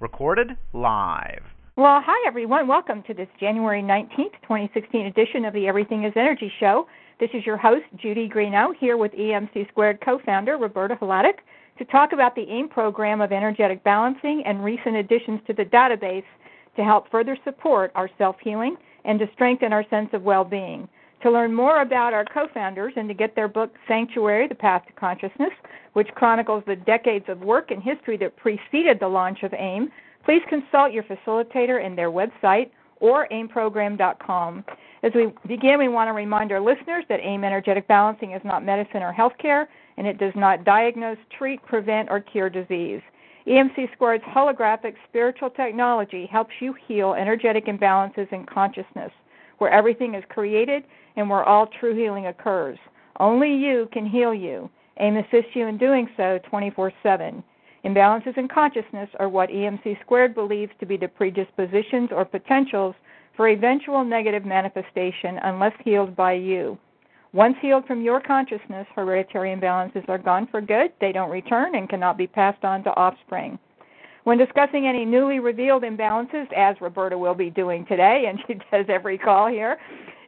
Recorded live. Well, hi everyone. Welcome to this January 19th, 2016 edition of the Everything is Energy show. This is your host, Judy Greeno, here with EMC Squared co-founder Roberta Hladik to talk about the AIM program of energetic balancing and recent additions to the database to help further support our self-healing and to strengthen our sense of well-being. To learn more about our co founders and to get their book, Sanctuary The Path to Consciousness, which chronicles the decades of work and history that preceded the launch of AIM, please consult your facilitator and their website or aimprogram.com. As we begin, we want to remind our listeners that AIM energetic balancing is not medicine or healthcare, and it does not diagnose, treat, prevent, or cure disease. EMC Squared's holographic spiritual technology helps you heal energetic imbalances in consciousness, where everything is created and where all true healing occurs. Only you can heal you. AIM assists you in doing so 24 7. Imbalances in consciousness are what EMC Squared believes to be the predispositions or potentials for eventual negative manifestation unless healed by you. Once healed from your consciousness, hereditary imbalances are gone for good, they don't return, and cannot be passed on to offspring. When discussing any newly revealed imbalances, as Roberta will be doing today, and she does every call here,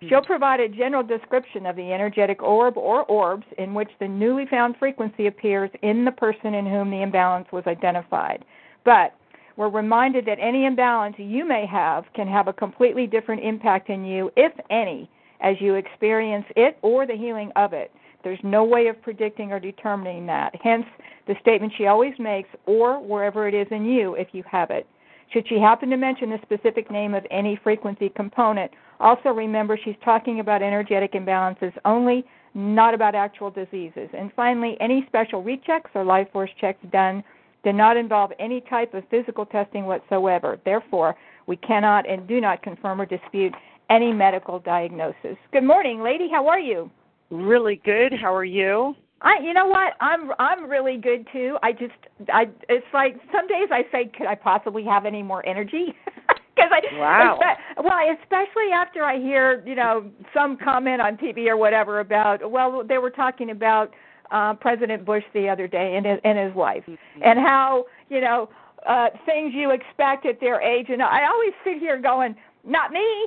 She'll provide a general description of the energetic orb or orbs in which the newly found frequency appears in the person in whom the imbalance was identified. But we're reminded that any imbalance you may have can have a completely different impact in you, if any, as you experience it or the healing of it. There's no way of predicting or determining that. Hence, the statement she always makes, or wherever it is in you if you have it. Should she happen to mention the specific name of any frequency component, also remember she's talking about energetic imbalances only, not about actual diseases. And finally, any special rechecks or life force checks done do not involve any type of physical testing whatsoever. Therefore, we cannot and do not confirm or dispute any medical diagnosis. Good morning, lady. How are you? Really good. How are you? I you know what? I'm I'm really good too. I just I it's like some days I say could I possibly have any more energy? Cuz I Wow. well, especially after I hear, you know, some comment on TV or whatever about well, they were talking about uh President Bush the other day and his, and his wife Mm-hmm. and how, you know, uh things you expect at their age and I always sit here going, not me.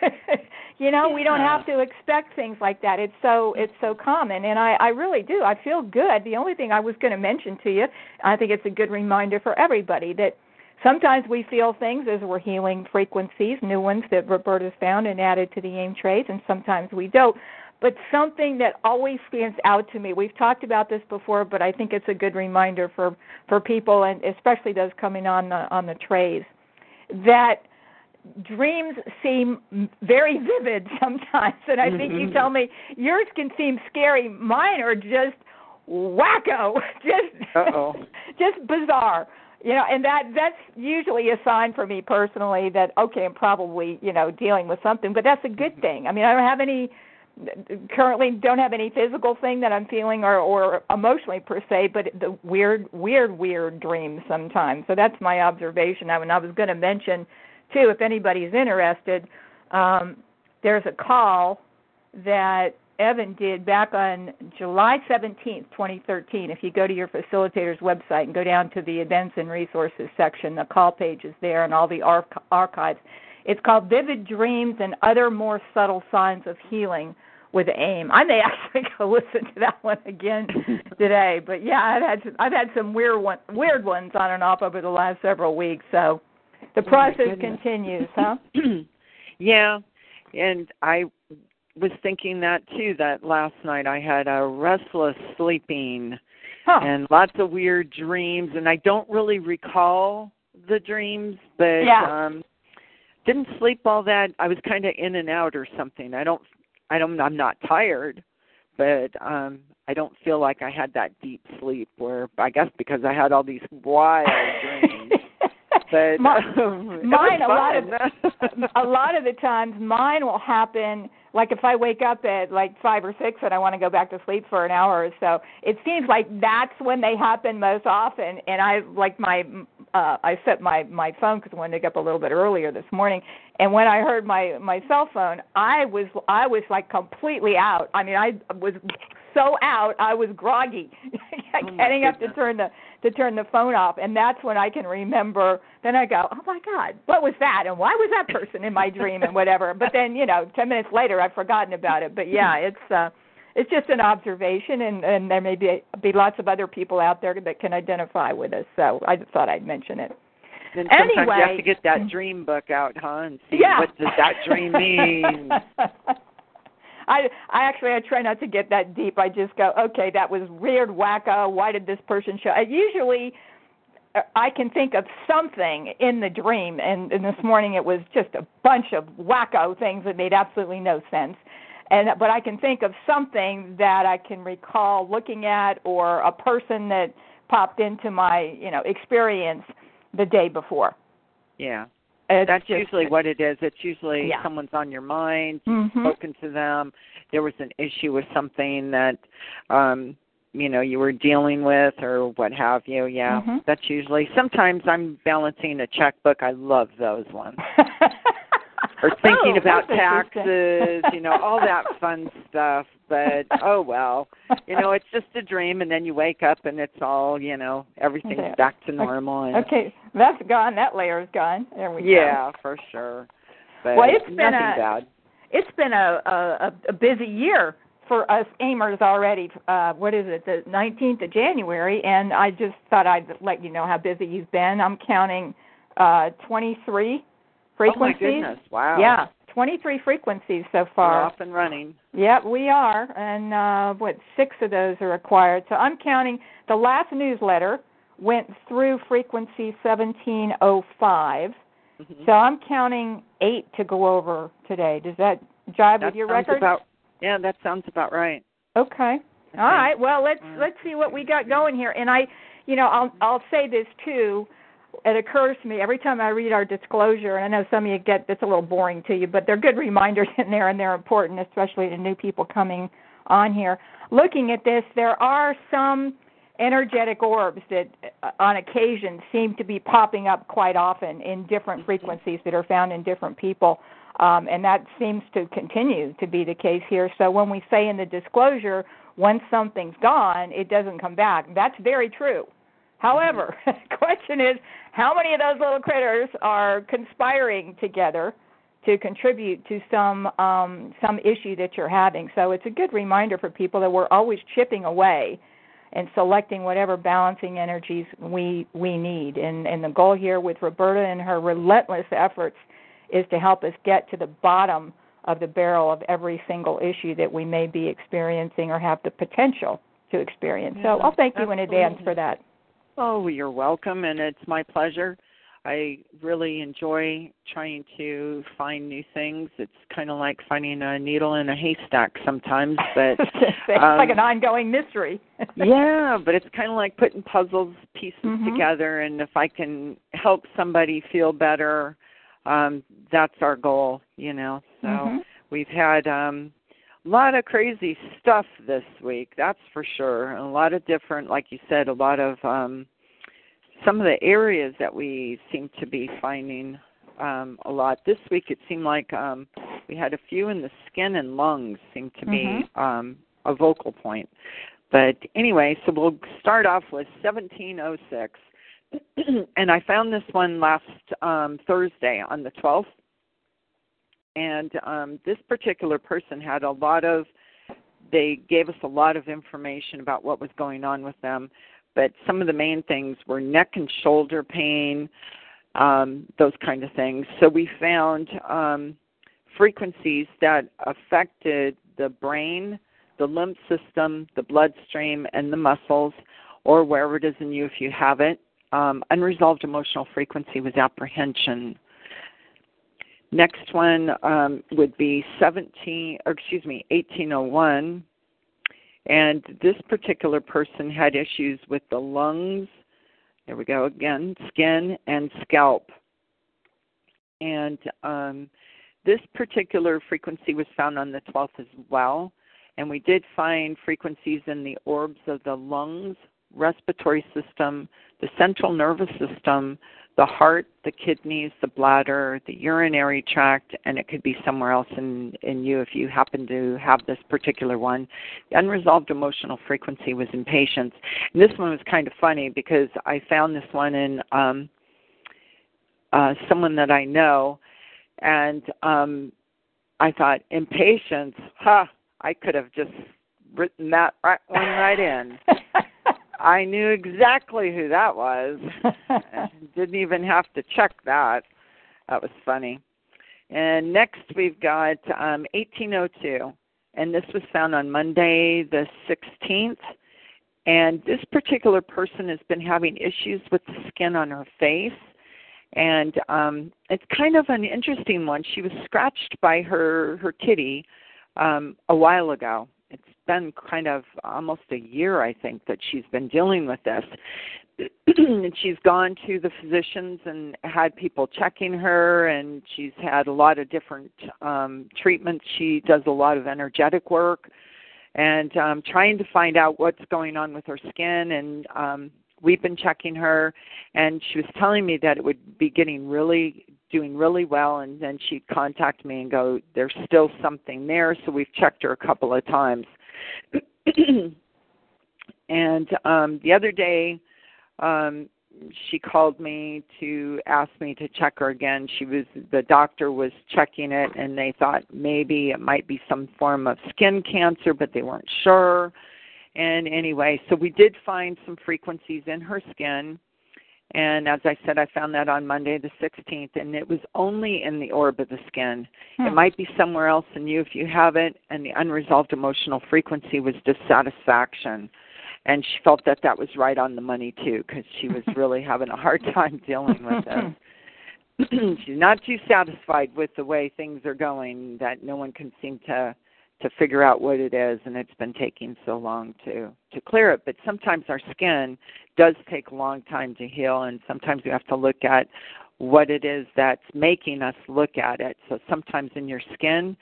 you know, we don't have to expect things like that. It's so it's so common, and I I really do. I feel good. The only thing I was going to mention to you, I think it's a good reminder for everybody that sometimes we feel things as we're healing frequencies, new ones that Roberta's found and added to the AIM trays, and sometimes we don't. But something that always stands out to me, we've talked about this before, but I think it's a good reminder for for people, and especially those coming on the on the trays, that dreams seem very vivid sometimes and i think you mm-hmm. tell me yours can seem scary. Mine are just wacko just Uh-oh. just bizarre. You know and that that's usually a sign for me personally that okay i'm probably you know dealing with something but that's a good mm-hmm. thing. I mean i don't have any currently don't have any physical thing that i'm feeling or or emotionally per se but the weird weird weird dreams sometimes. So that's my observation. I, and i was going to mention too, if anybody's interested, um, there's a call that Evan did back on July 17th, 2013. If you go to your facilitator's website and go down to the events and resources section, the call page is there and all the arch- archives. It's called Vivid Dreams and Other More Subtle Signs of Healing with AIM. I may actually go listen to that one again today. But yeah, I've had some, I've had some weird one, weird ones on and off over the last several weeks. So the Oh, process continues, huh? yeah, and I was thinking that too. That last night I had a restless sleeping Huh. and lots of weird dreams, and I don't really recall the dreams, but Yeah. um didn't sleep all that. I was kind of in and out or something. I don't. I don't. I'm not tired, but um I don't feel like I had that deep sleep. Where I guess because I had all these wild dreams. But My- um, mine, a lot of a lot of the times, mine will happen. Like if I wake up at like five or six and I want to go back to sleep for an hour or so, it seems like that's when they happen most often. And I like my uh I set my my phone because I wanted to get up a little bit earlier this morning. And when I heard my my cell phone, I was I was like completely out. I mean, I was so out I was groggy, Oh, getting up to turn the to turn the phone off, and that's when I can remember. Then I go, oh my God, what was that, and why was that person in my dream, and whatever. But then you know, ten minutes later, I've forgotten about it. But yeah, it's. uh it's just an observation, and, and there may be, be lots of other people out there that can identify with us. So I just thought I'd mention it. Then sometimes you have to get that dream book out, huh, and see Yeah. what does that dream mean. I I actually I try not to get that deep. I just go, okay, that was weird, wacko. Why did this person show? I usually I can think of something in the dream, and, and this morning it was just a bunch of wacko things that made absolutely no sense. And but I can think of something that I can recall looking at, or a person that popped into my you know experience the day before. Yeah. It's That's just- usually what it is. It's usually Yeah. someone's on your mind, you've Mhm. spoken to them, there was an issue with something that um you know you were dealing with or what have you. Yeah. Mhm. That's usually sometimes I'm balancing a checkbook. I love those ones. Or thinking Oh, about taxes, you know, all that fun stuff. But oh well. You know, it's just a dream and then you wake up and it's all, you know, everything's Okay. back to normal and Okay, that's gone. That layer's gone. There we go. yeah, for sure. But Well, it's been a- bad. It's been a, a a busy year for us AIMers already. Uh, what is it? The 19th of January, and I just thought I'd let you know how busy you've been. I'm counting uh 23 frequencies. Oh my goodness! Wow. Yeah, 23 frequencies so far. We're off and running. Yep, we are, and uh, what six of those are acquired. So I'm counting. The last newsletter went through frequency 1705. Mhm. So I'm counting eight to go over today. Does that jive that with your record? About, yeah, that sounds about right. okay. All right. Well, let's let's see what we got going here. And I, you know, I'll I'll say this too. It occurs to me every time I read our disclosure, and I know some of you get it's a little boring to you, but they're good reminders in there, and they're important, especially to new people coming on here. Looking at this, there are some energetic orbs that, uh, on occasion, seem to be popping up quite often in different frequencies that are found in different people. Um, and that seems to continue to be the case here. So when we say in the disclosure, once something's gone, it doesn't come back. That's very true. However, the question is, how many of those little critters are conspiring together to contribute to some um, some issue that you're having? So it's a good reminder for people that we're always chipping away and selecting whatever balancing energies we we need. And and the goal here with Roberta and her relentless efforts is to help us get to the bottom of the barrel of every single issue that we may be experiencing or have the potential to experience. so I'll thank you in advance for that. Oh, you're welcome, and it's my pleasure. I really enjoy trying to find new things. It's kind of like finding a needle in a haystack sometimes, but it's um, like an ongoing mystery. yeah, but it's kind of like putting puzzles pieces Mhm. together, and if I can help somebody feel better, um, that's our goal, you know. So Mhm. we've had um, a lot of crazy stuff this week, that's for sure. A lot of different, like you said, a lot of um, some of the areas that we seem to be finding um, a lot. This week it seemed like um, we had a few in the skin and lungs seemed to be Mhm. um, a vocal point. But anyway, so we'll start off with 1706. and I found this one last um, Thursday on the 12th. And um, this particular person had a lot of, they gave us a lot of information about what was going on with them. But some of the main things were neck and shoulder pain, um, those kind of things. So we found um, frequencies that affected the brain, the lymph system, the bloodstream, and the muscles, or wherever it is in you if you have it. Um, unresolved emotional frequency was apprehension. Next one um, would be 17, or excuse me, 1801. And this particular person had issues with the lungs, there we go again, skin, and scalp. And um, this particular frequency was found on the 12th as well. And we did find frequencies in the orbs of the lungs, respiratory system, the central nervous system, the heart, the kidneys, the bladder, the urinary tract, and it could be somewhere else in, in you if you happen to have this particular one. The unresolved emotional frequency was in patients. And this one was kind of funny because I found this one in um, uh, someone that I know, and um, I thought, impatience, huh, I could have just written that right, one right in. I knew exactly who that was. Didn't even have to check that. That was funny. And next we've got um, 1802, and this was found on Monday the 16th. And this particular person has been having issues with the skin on her face. And um, it's kind of an interesting one. She was scratched by her her kitty um, a while ago, been kind of almost a year, I think, that she's been dealing with this. and she's gone to the physicians and had people checking her, and she's had a lot of different um, treatments. She does a lot of energetic work and um, trying to find out what's going on with her skin. And um, we've been checking her, and she was telling me that it would be getting really doing really well and then she'd contact me and go there's still something there so we've checked her a couple of times and um the other day um she called me to ask me to check her again. She was the doctor was checking it and they thought maybe it might be some form of skin cancer but they weren't sure. And anyway so we did find some frequencies in her skin and as I said, I found that on Monday the 16th, and it was only in the orb of the skin. Hmm. It might be somewhere else in you if you have it, and the unresolved emotional frequency was dissatisfaction. And she felt that that was right on the money, too, because she was really having a hard time dealing with it. She's not too satisfied with the way things are going, that no one can seem to to figure out what it is and it's been taking so long to to clear it. But sometimes our skin does take a long time to heal and sometimes we have to look at what it is that's making us look at it. So sometimes in your skin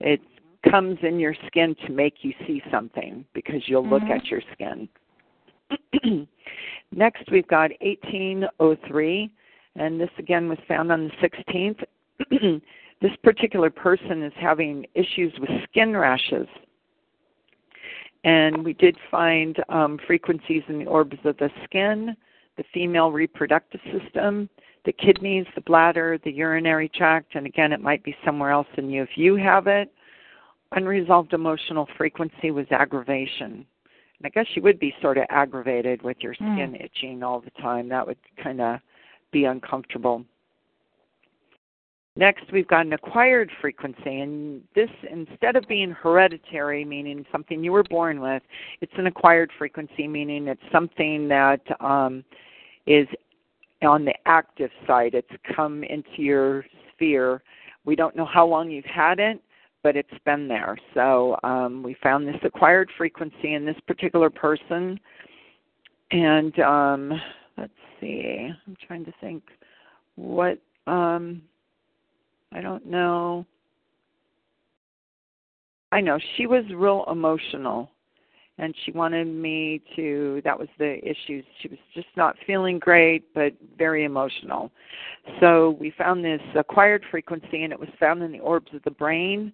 it comes in your skin to make you see something because you'll mm-hmm. look at your skin. Next we've got 1803 and this again was found on the 16th this particular person is having issues with skin rashes. And we did find um, frequencies in the orbs of the skin, the female reproductive system, the kidneys, the bladder, the urinary tract, and again, it might be somewhere else in you if you have it. Unresolved emotional frequency was aggravation. And I guess you would be sort of aggravated with your hmm. skin mm. itching all the time. That would kind of be uncomfortable. Next, we've got an acquired frequency, and this, instead of being hereditary, meaning something you were born with, it's an acquired frequency, meaning it's something that um, is on the active side. It's come into your sphere. We don't know how long you've had it, but it's been there. So um, we found this acquired frequency in this particular person, and um, let's see. I'm trying to think what. Um, I don't know. I know she was real emotional and she wanted me to that was the issue. She was just not feeling great but very emotional. So we found this acquired frequency and it was found in the orbs of the brain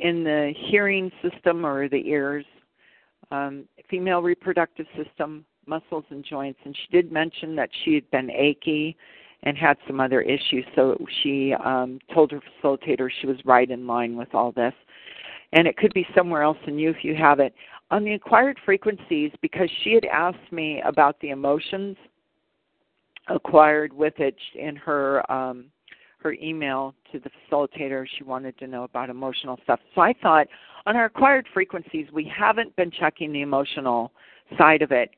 in the hearing system or the ears um, female reproductive system muscles and joints. And she did mention that she had been achy and had some other issues. So she um, told her facilitator she was right in line with all this. And it could be somewhere else in you if you have it. On the acquired frequencies, because she had asked me about the emotions acquired with it in her um, her email to the facilitator, she wanted to know about emotional stuff. So I thought on our acquired frequencies, we haven't been checking the emotional side of it,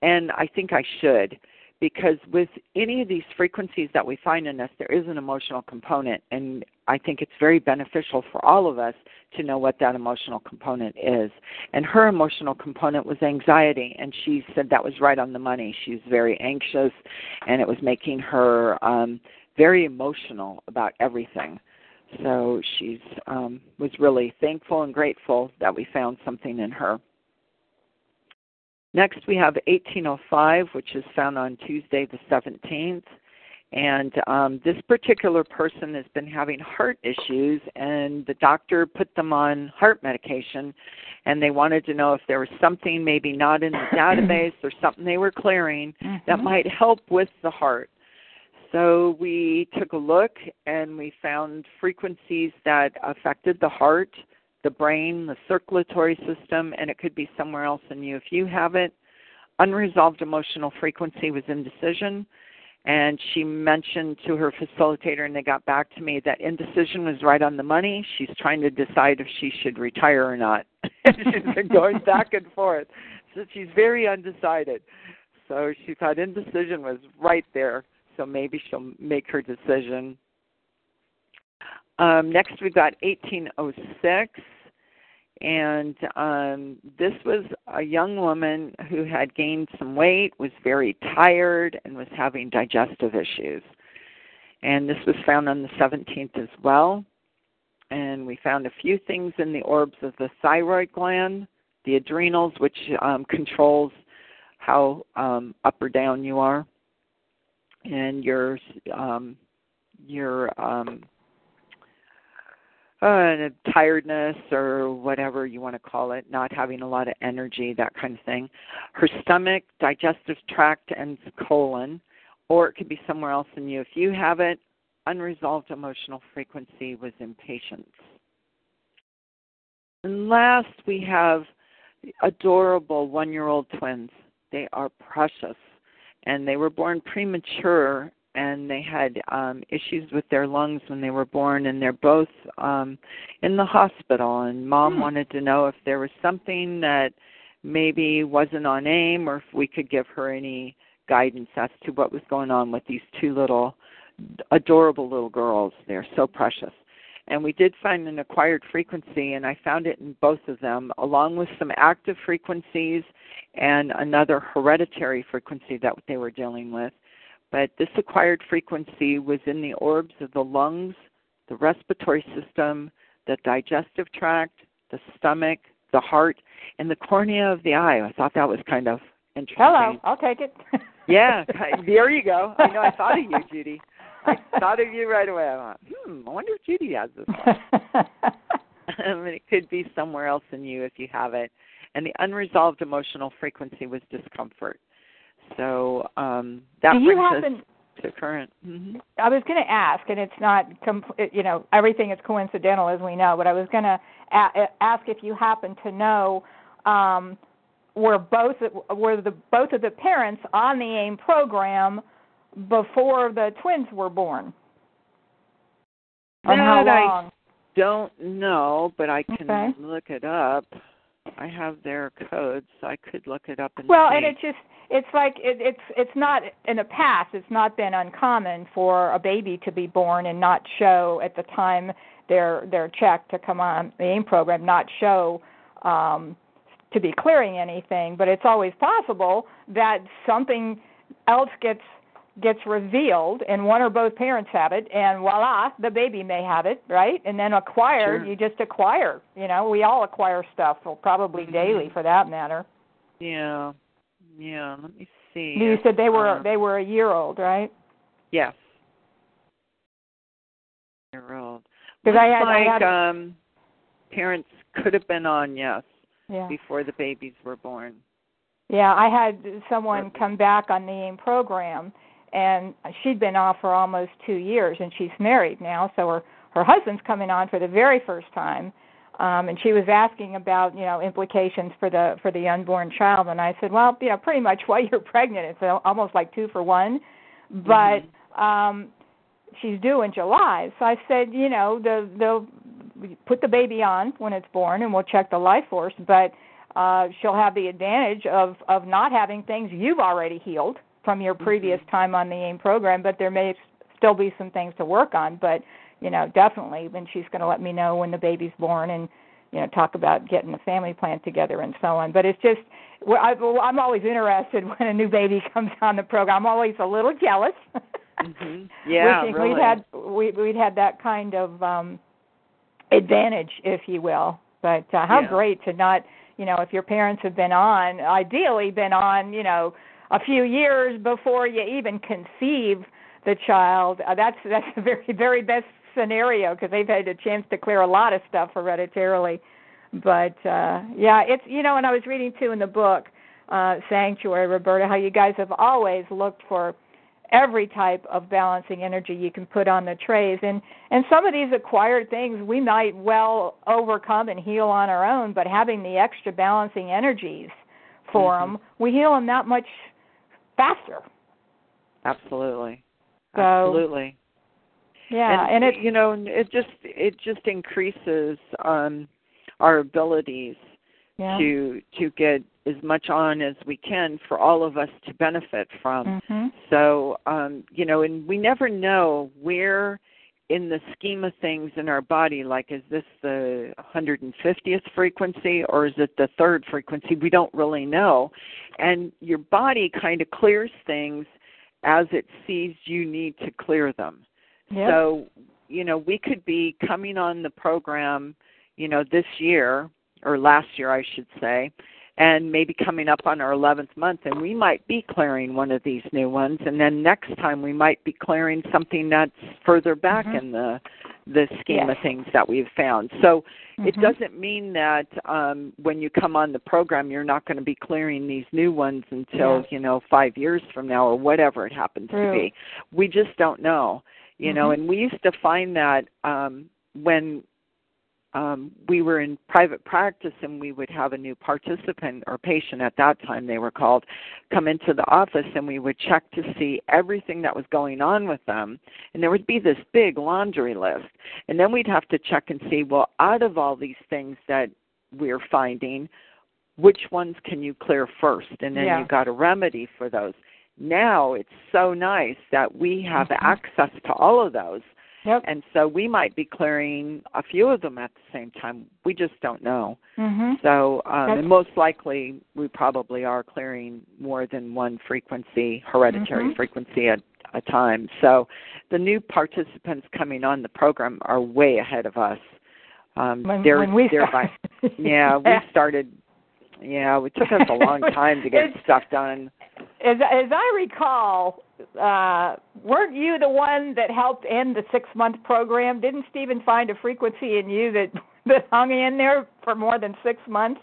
and I think I should because with any of these frequencies that we find in us, there is an emotional component, and I think it's very beneficial for all of us to know what that emotional component is. And her emotional component was anxiety, and she said that was right on the money. She was very anxious, and it was making her um, very emotional about everything. So she's um, was really thankful and grateful that we found something in her. Next, we have 1805, which is found on Tuesday the 17th. And um, this particular person has been having heart issues, and the doctor put them on heart medication. And they wanted to know if there was something maybe not in the database or something they were clearing mm-hmm. that might help with the heart. So we took a look and we found frequencies that affected the heart, the brain, the circulatory system, and it could be somewhere else in you. If you have it, unresolved emotional frequency was indecision. And she mentioned to her facilitator, and they got back to me that indecision was right on the money. She's trying to decide if she should retire or not. she's been going back and forth. So she's very undecided. So she thought indecision was right there so maybe she'll make her decision. Um, next, we've got 1806, and um, this was a young woman who had gained some weight, was very tired, and was having digestive issues. And this was found on the 17th as well. And we found a few things in the orbs of the thyroid gland, the adrenals, which um, controls how um, up or down you are and your um, your um, uh, tiredness or whatever you want to call it, not having a lot of energy, that kind of thing. Her stomach, digestive tract, and colon, or it could be somewhere else in you. If you have it, unresolved emotional frequency was impatience. And last, we have adorable one year old twins. They are precious and they were born premature and they had um issues with their lungs when they were born and they're both um in the hospital and mom hmm. wanted to know if there was something that maybe wasn't on aim or if we could give her any guidance as to what was going on with these two little adorable little girls they're so precious and we did find an acquired frequency and i found it in both of them along with some active frequencies and another hereditary frequency that they were dealing with. But this acquired frequency was in the orbs of the lungs, the respiratory system, the digestive tract, the stomach, the heart, and the cornea of the eye. I thought that was kind of interesting. Hello, I'll take it. yeah, there you go. I know I thought of you, Judy. I thought of you right away. I thought, hmm, I wonder if Judy has this one. It could be somewhere else in you if you have it and the unresolved emotional frequency was discomfort. So um, that Do brings happen, us to current. Mm-hmm. I was going to ask, and it's not, compl- you know, everything is coincidental as we know, but I was going to a- ask if you happen to know um, were both were the both of the parents on the AIM program before the twins were born. That how long? I don't know, but I can okay. look it up. I have their codes, so I could look it up and well, see. and it just it's like it, it's it's not in the past. It's not been uncommon for a baby to be born and not show at the time their their they're to come on the AIM program, not show um, to be clearing anything. But it's always possible that something else gets gets revealed and one or both parents have it and voila the baby may have it right and then acquire sure. you just acquire you know we all acquire stuff well, probably mm-hmm. daily for that matter yeah yeah let me see. You said they were um, they were a year old right? Yes. Year old. Because i had like I had, um parents could have been on yes yeah. before the babies were born. Yeah i had someone come back on the aim program and she'd been off for almost two years and she's married now so her her husband's coming on for the very first time um and she was asking about you know implications for the for the unborn child and i said well you know pretty much while you're pregnant it's almost like two for one but mm-hmm. um she's due in july so i said you know the they'll put the baby on when it's born and we'll check the life force but uh she'll have the advantage of of not having things you've already healed from your previous mm-hmm. time on the AIM program, but there may still be some things to work on. But you know, definitely, when she's going to let me know when the baby's born and you know talk about getting a family plan together and so on. But it's just I'm always interested when a new baby comes on the program. I'm always a little jealous. mm-hmm. Yeah, Wishing really. we'd had we, we'd had that kind of um advantage, if you will. But uh, how Yeah. great to not, you know, if your parents have been on, ideally been on, you know, a few years before you even conceive the child. Uh, that's that's the very very best scenario because they've had a chance to clear a lot of stuff hereditarily. But uh yeah, it's you know, and I was reading too in the book uh Sanctuary, Roberta, how you guys have always looked for every type of balancing energy you can put on the trays and and some of these acquired things we might well overcome and heal on our own but having the extra balancing energies for mm-hmm. them we heal them that much faster absolutely so, absolutely yeah and, and it you know it just it just increases um our abilities yeah. to to get as much on as we can for all of us to benefit from. Mm-hmm. So, um, you know, and we never know where in the scheme of things in our body, like is this the 150th frequency or is it the third frequency? We don't really know. And your body kind of clears things as it sees you need to clear them. Yep. So, you know, we could be coming on the program, you know, this year or last year, I should say, and maybe coming up on our 11th month and we might be clearing one of these new ones and then next time we might be clearing something that's further back mm-hmm. in the the scheme yes. of things that we've found so mm-hmm. it doesn't mean that um when you come on the program you're not going to be clearing these new ones until yeah. you know 5 years from now or whatever it happens True. to be we just don't know you mm-hmm. know and we used to find that um when um, we were in private practice and we would have a new participant or patient at that time they were called come into the office and we would check to see everything that was going on with them and there would be this big laundry list and then we'd have to check and see well out of all these things that we're finding which ones can you clear first and then yeah. you got a remedy for those now it's so nice that we have mm-hmm. access to all of those Yep. And so we might be clearing a few of them at the same time. We just don't know. Mm-hmm. So, um, and most likely we probably are clearing more than one frequency, hereditary mm-hmm. frequency at a time. So the new participants coming on the program are way ahead of us. Um, when, they're, when we they're by, yeah, we started. Yeah, it took us a long time to get stuff done. As as I recall, uh, weren't you the one that helped end the six month program? Didn't Stephen find a frequency in you that that hung in there for more than six months?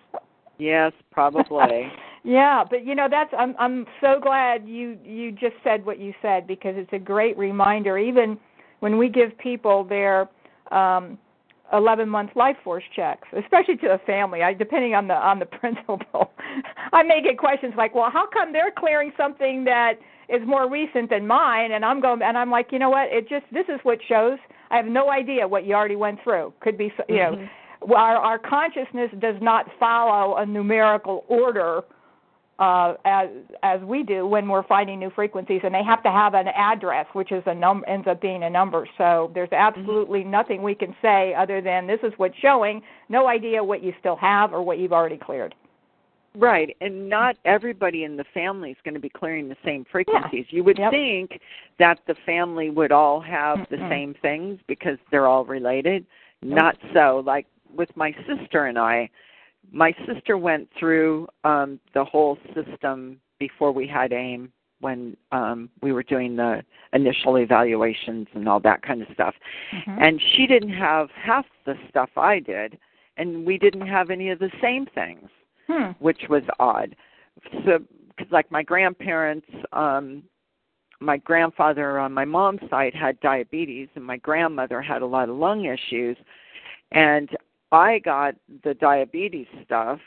Yes, probably. yeah, but you know that's I'm I'm so glad you you just said what you said because it's a great reminder. Even when we give people their um 11 month life force checks, especially to a family. I depending on the on the principle, I may get questions like, "Well, how come they're clearing something that is more recent than mine and I'm going and I'm like, you know what? It just this is what shows. I have no idea what you already went through. Could be you mm-hmm. know, our our consciousness does not follow a numerical order uh, as as we do when we're finding new frequencies, and they have to have an address, which is a num ends up being a number. So there's mm-hmm. absolutely mm-hmm. nothing we can say other than this is what's showing. No idea what you still have or what you've already cleared. Right, and not everybody in the family is going to be clearing the same frequencies. Yeah. You would yep. think that the family would all have mm-hmm. the same things because they're all related. Not so. Like with my sister and I, my sister went through um the whole system before we had AIM when um we were doing the initial evaluations and all that kind of stuff. Mm-hmm. And she didn't have half the stuff I did and we didn't have any of the same things hmm. which was odd. So, cause like my grandparents, um, my grandfather on my mom's side had diabetes, and my grandmother had a lot of lung issues, and I got the diabetes stuff,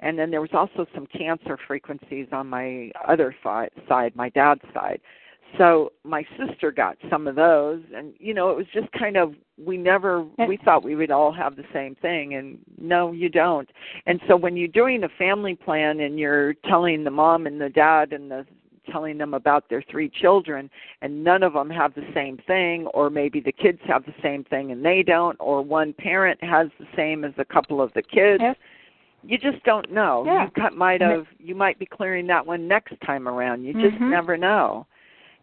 and then there was also some cancer frequencies on my other side, my dad's side. So my sister got some of those, and you know, it was just kind of we never we thought we would all have the same thing, and no, you don't. And so when you're doing a family plan and you're telling the mom and the dad and the telling them about their three children and none of them have the same thing or maybe the kids have the same thing and they don't or one parent has the same as a couple of the kids you just don't know Yeah. you might have you might be clearing that one next time around you just Mhm. never know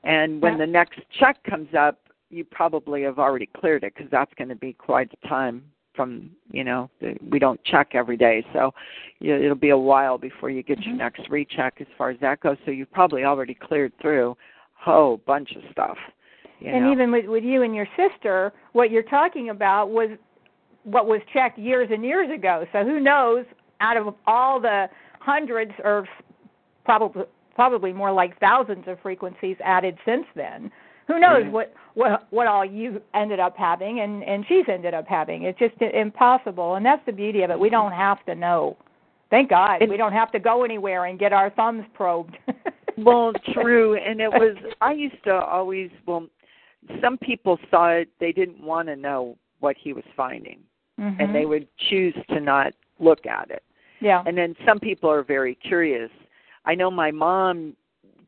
and when Yeah. the next check comes up, you probably have already cleared it because that's going to be quite a time from you know the, we don't check every day so you, know, it'll be a while before you get mm-hmm. your next recheck as far as that goes so you've probably already cleared through a whole bunch of stuff You and know? even with, with you and your sister, what you're talking about was what was checked years and years ago. So who knows? Out of all the hundreds, or probably probably more like thousands of frequencies added since then, who knows what what what all you ended up having and and she's ended up having. It's just impossible, and that's the beauty of it. We don't have to know. Thank God, And- we don't have to go anywhere and get our thumbs probed. well true and it was i used to always well some people saw it they didn't want to know what he was finding Mhm. and they would choose to not look at it yeah. and then some people are very curious i know my mom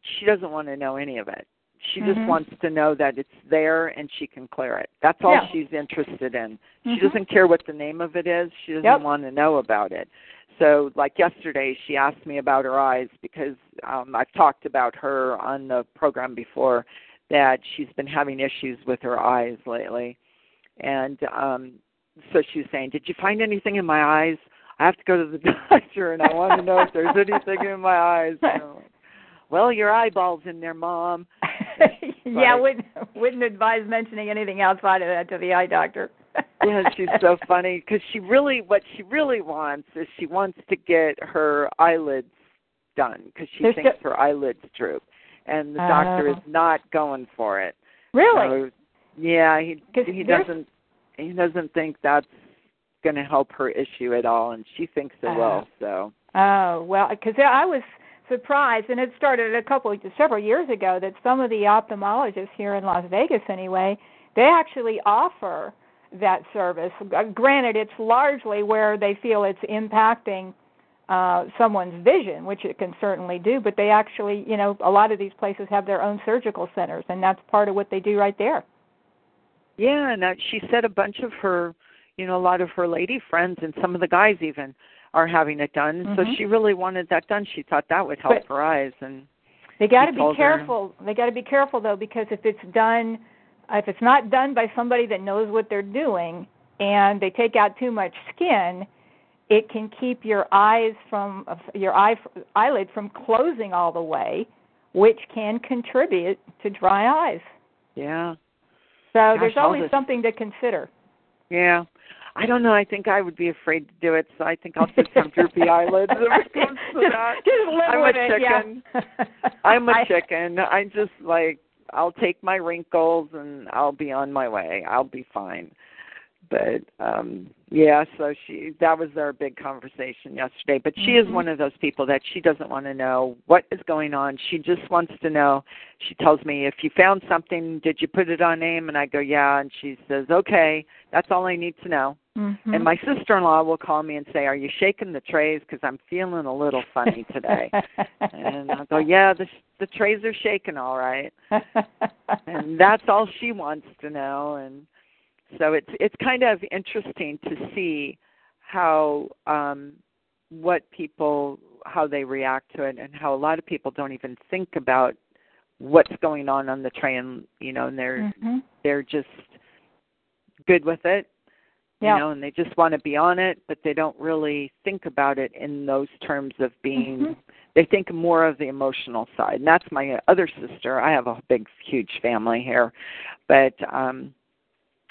she doesn't want to know any of it she just Mhm. wants to know that it's there and she can clear it. That's all Yeah. she's interested in. She doesn't care what the name of it is. She doesn't Yep. want to know about it. So like yesterday she asked me about her eyes because um I've talked about her on the program before that she's been having issues with her eyes lately. And um so she was saying did you find anything in my eyes? I have to go to the doctor and I want to know if there's anything in my eyes. And I'm like, well your eyeballs in there mom yeah, wouldn't wouldn't advise mentioning anything outside of that to the eye doctor. yeah, she's so funny because she really, what she really wants is she wants to get her eyelids done because she There's thinks go- her eyelids droop, and the doctor is Oh. not going for it. Really? So, yeah, he he doesn't he doesn't think that's going to help her issue at all, and she thinks it Oh. will. So Oh well, because I was surprised, and it started a couple several years ago that some of the ophthalmologists here in Las Vegas, anyway, they actually offer that service. Granted, it's largely where they feel it's impacting uh someone's vision, which it can certainly do, but they actually, you know, a lot of these places have their own surgical centers, and that's part of what they do right there. yeah, and uh, she said a bunch of her, you know, a lot of her lady friends and some of the guys even are having it done. So Mhm. she really wanted that done. She thought that would help But- her eyes and. They got to be told her- careful. They got to be careful though, because if it's done, if it's not done by somebody that knows what they're doing, and they take out too much skin, it can keep your eyes from your eye eyelid from closing all the way, which can contribute to dry eyes. Yeah. So Gosh, there's always this- something to consider. Yeah. I don't know. I think I would be afraid to do it, so I think I'll just have droopy eyelids if it comes to just, that. just live I'm a it, yeah. chicken. I'm a I- chicken. I just like I'll take my wrinkles and I'll be on my way. I'll be fine. But um yeah, so she that was our big conversation yesterday. But she is Mhm. one of those people that she doesn't want to know what is going on. She just wants to know. She tells me, "If you found something, did you put it on AIM? And I go, "Yeah." And she says, "Okay, that's all I need to know." Mhm. And my sister-in-law will call me and say, "Are you shaking the trays because I'm feeling a little funny today?" and I'll go, "Yeah, the the trays are shaking all right." And that's all she wants to know and so it's it's kind of interesting to see how um what people how they react to it and how a lot of people don't even think about what's going on on the tray and you know and they're Mhm. they're just good with it Yeah. you know and they just want to be on it but they don't really think about it in those terms of being Mhm. they think more of the emotional side. And that's my other sister. I have a big huge family here. But um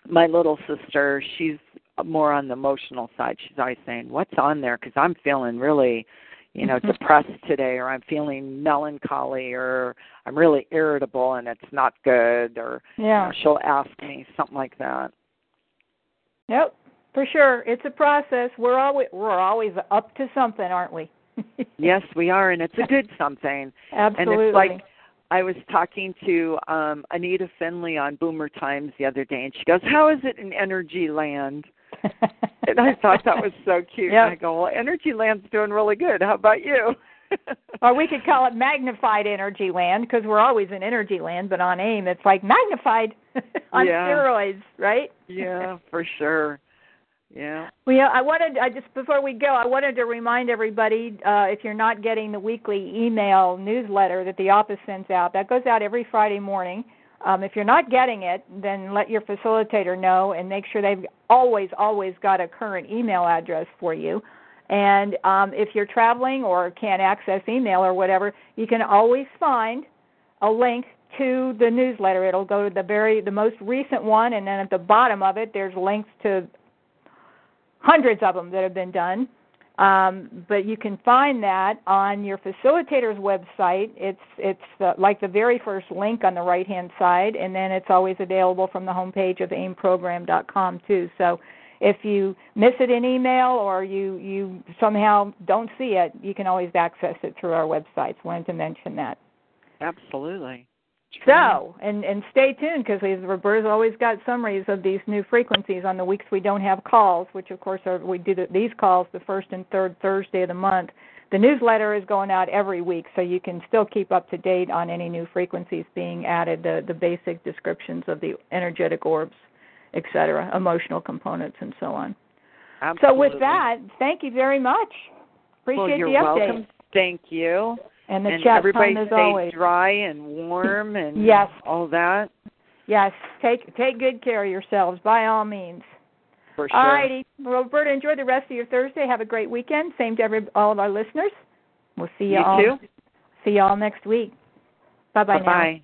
my little sister she's more on the emotional side. She's always saying what's on there? Because i'm feeling really you know Mhm. depressed today or i'm feeling melancholy or i'm really irritable and it's not good or you know, she'll ask me something like that Yep, for sure. It's a process. We're always we're always up to something, aren't we? yes we are and it's a good something Absolutely. And it's like I was talking to um Anita Finley on Boomer Times the other day and she goes, How is it in Energy Land? And I thought that was so cute. Yeah. I go, Well, Energy Land's doing really good. How about you? or we could call it magnified energy land because we're always in energy land, but on AIM it's like magnified on Yeah. steroids, right? yeah, for sure. Yeah. Well, yeah, I wanted I just before we go, I wanted to remind everybody uh, if you're not getting the weekly email newsletter that the office sends out, that goes out every Friday morning. Um, if you're not getting it, then let your facilitator know and make sure they've always always got a current email address for you. And um, if you're traveling or can't access email or whatever, you can always find a link to the newsletter. It'll go to the very the most recent one, and then at the bottom of it, there's links to hundreds of them that have been done. Um, but you can find that on your facilitator's website. It's it's like the very first link on the right hand side, and then it's always available from the homepage of aimprogram.com too. So if you miss it in email or you you somehow don't see it, you can always access it through our websites. Wanted to mention that. Absolutely. So, and and stay tuned because Roberta's always got summaries of these new frequencies on the weeks we don't have calls, which of course are we do the, these calls the first and third Thursday of the month. The newsletter is going out every week, so you can still keep up to date on any new frequencies being added, the the basic descriptions of the energetic orbs, etc., emotional components, and so on. Absolutely. So with that, thank you very much. Appreciate well, you're the update. welcome. Thank you. And the and chat everybody time stay always. dry and warm and Yes. all that Yes, take take good care of yourselves by all means. for sure. All righty, Roberta. Enjoy the rest of your Thursday. Have a great weekend. Same to every all of our listeners. We'll see you, You all. too. See you all next week. Bye bye now. Bye.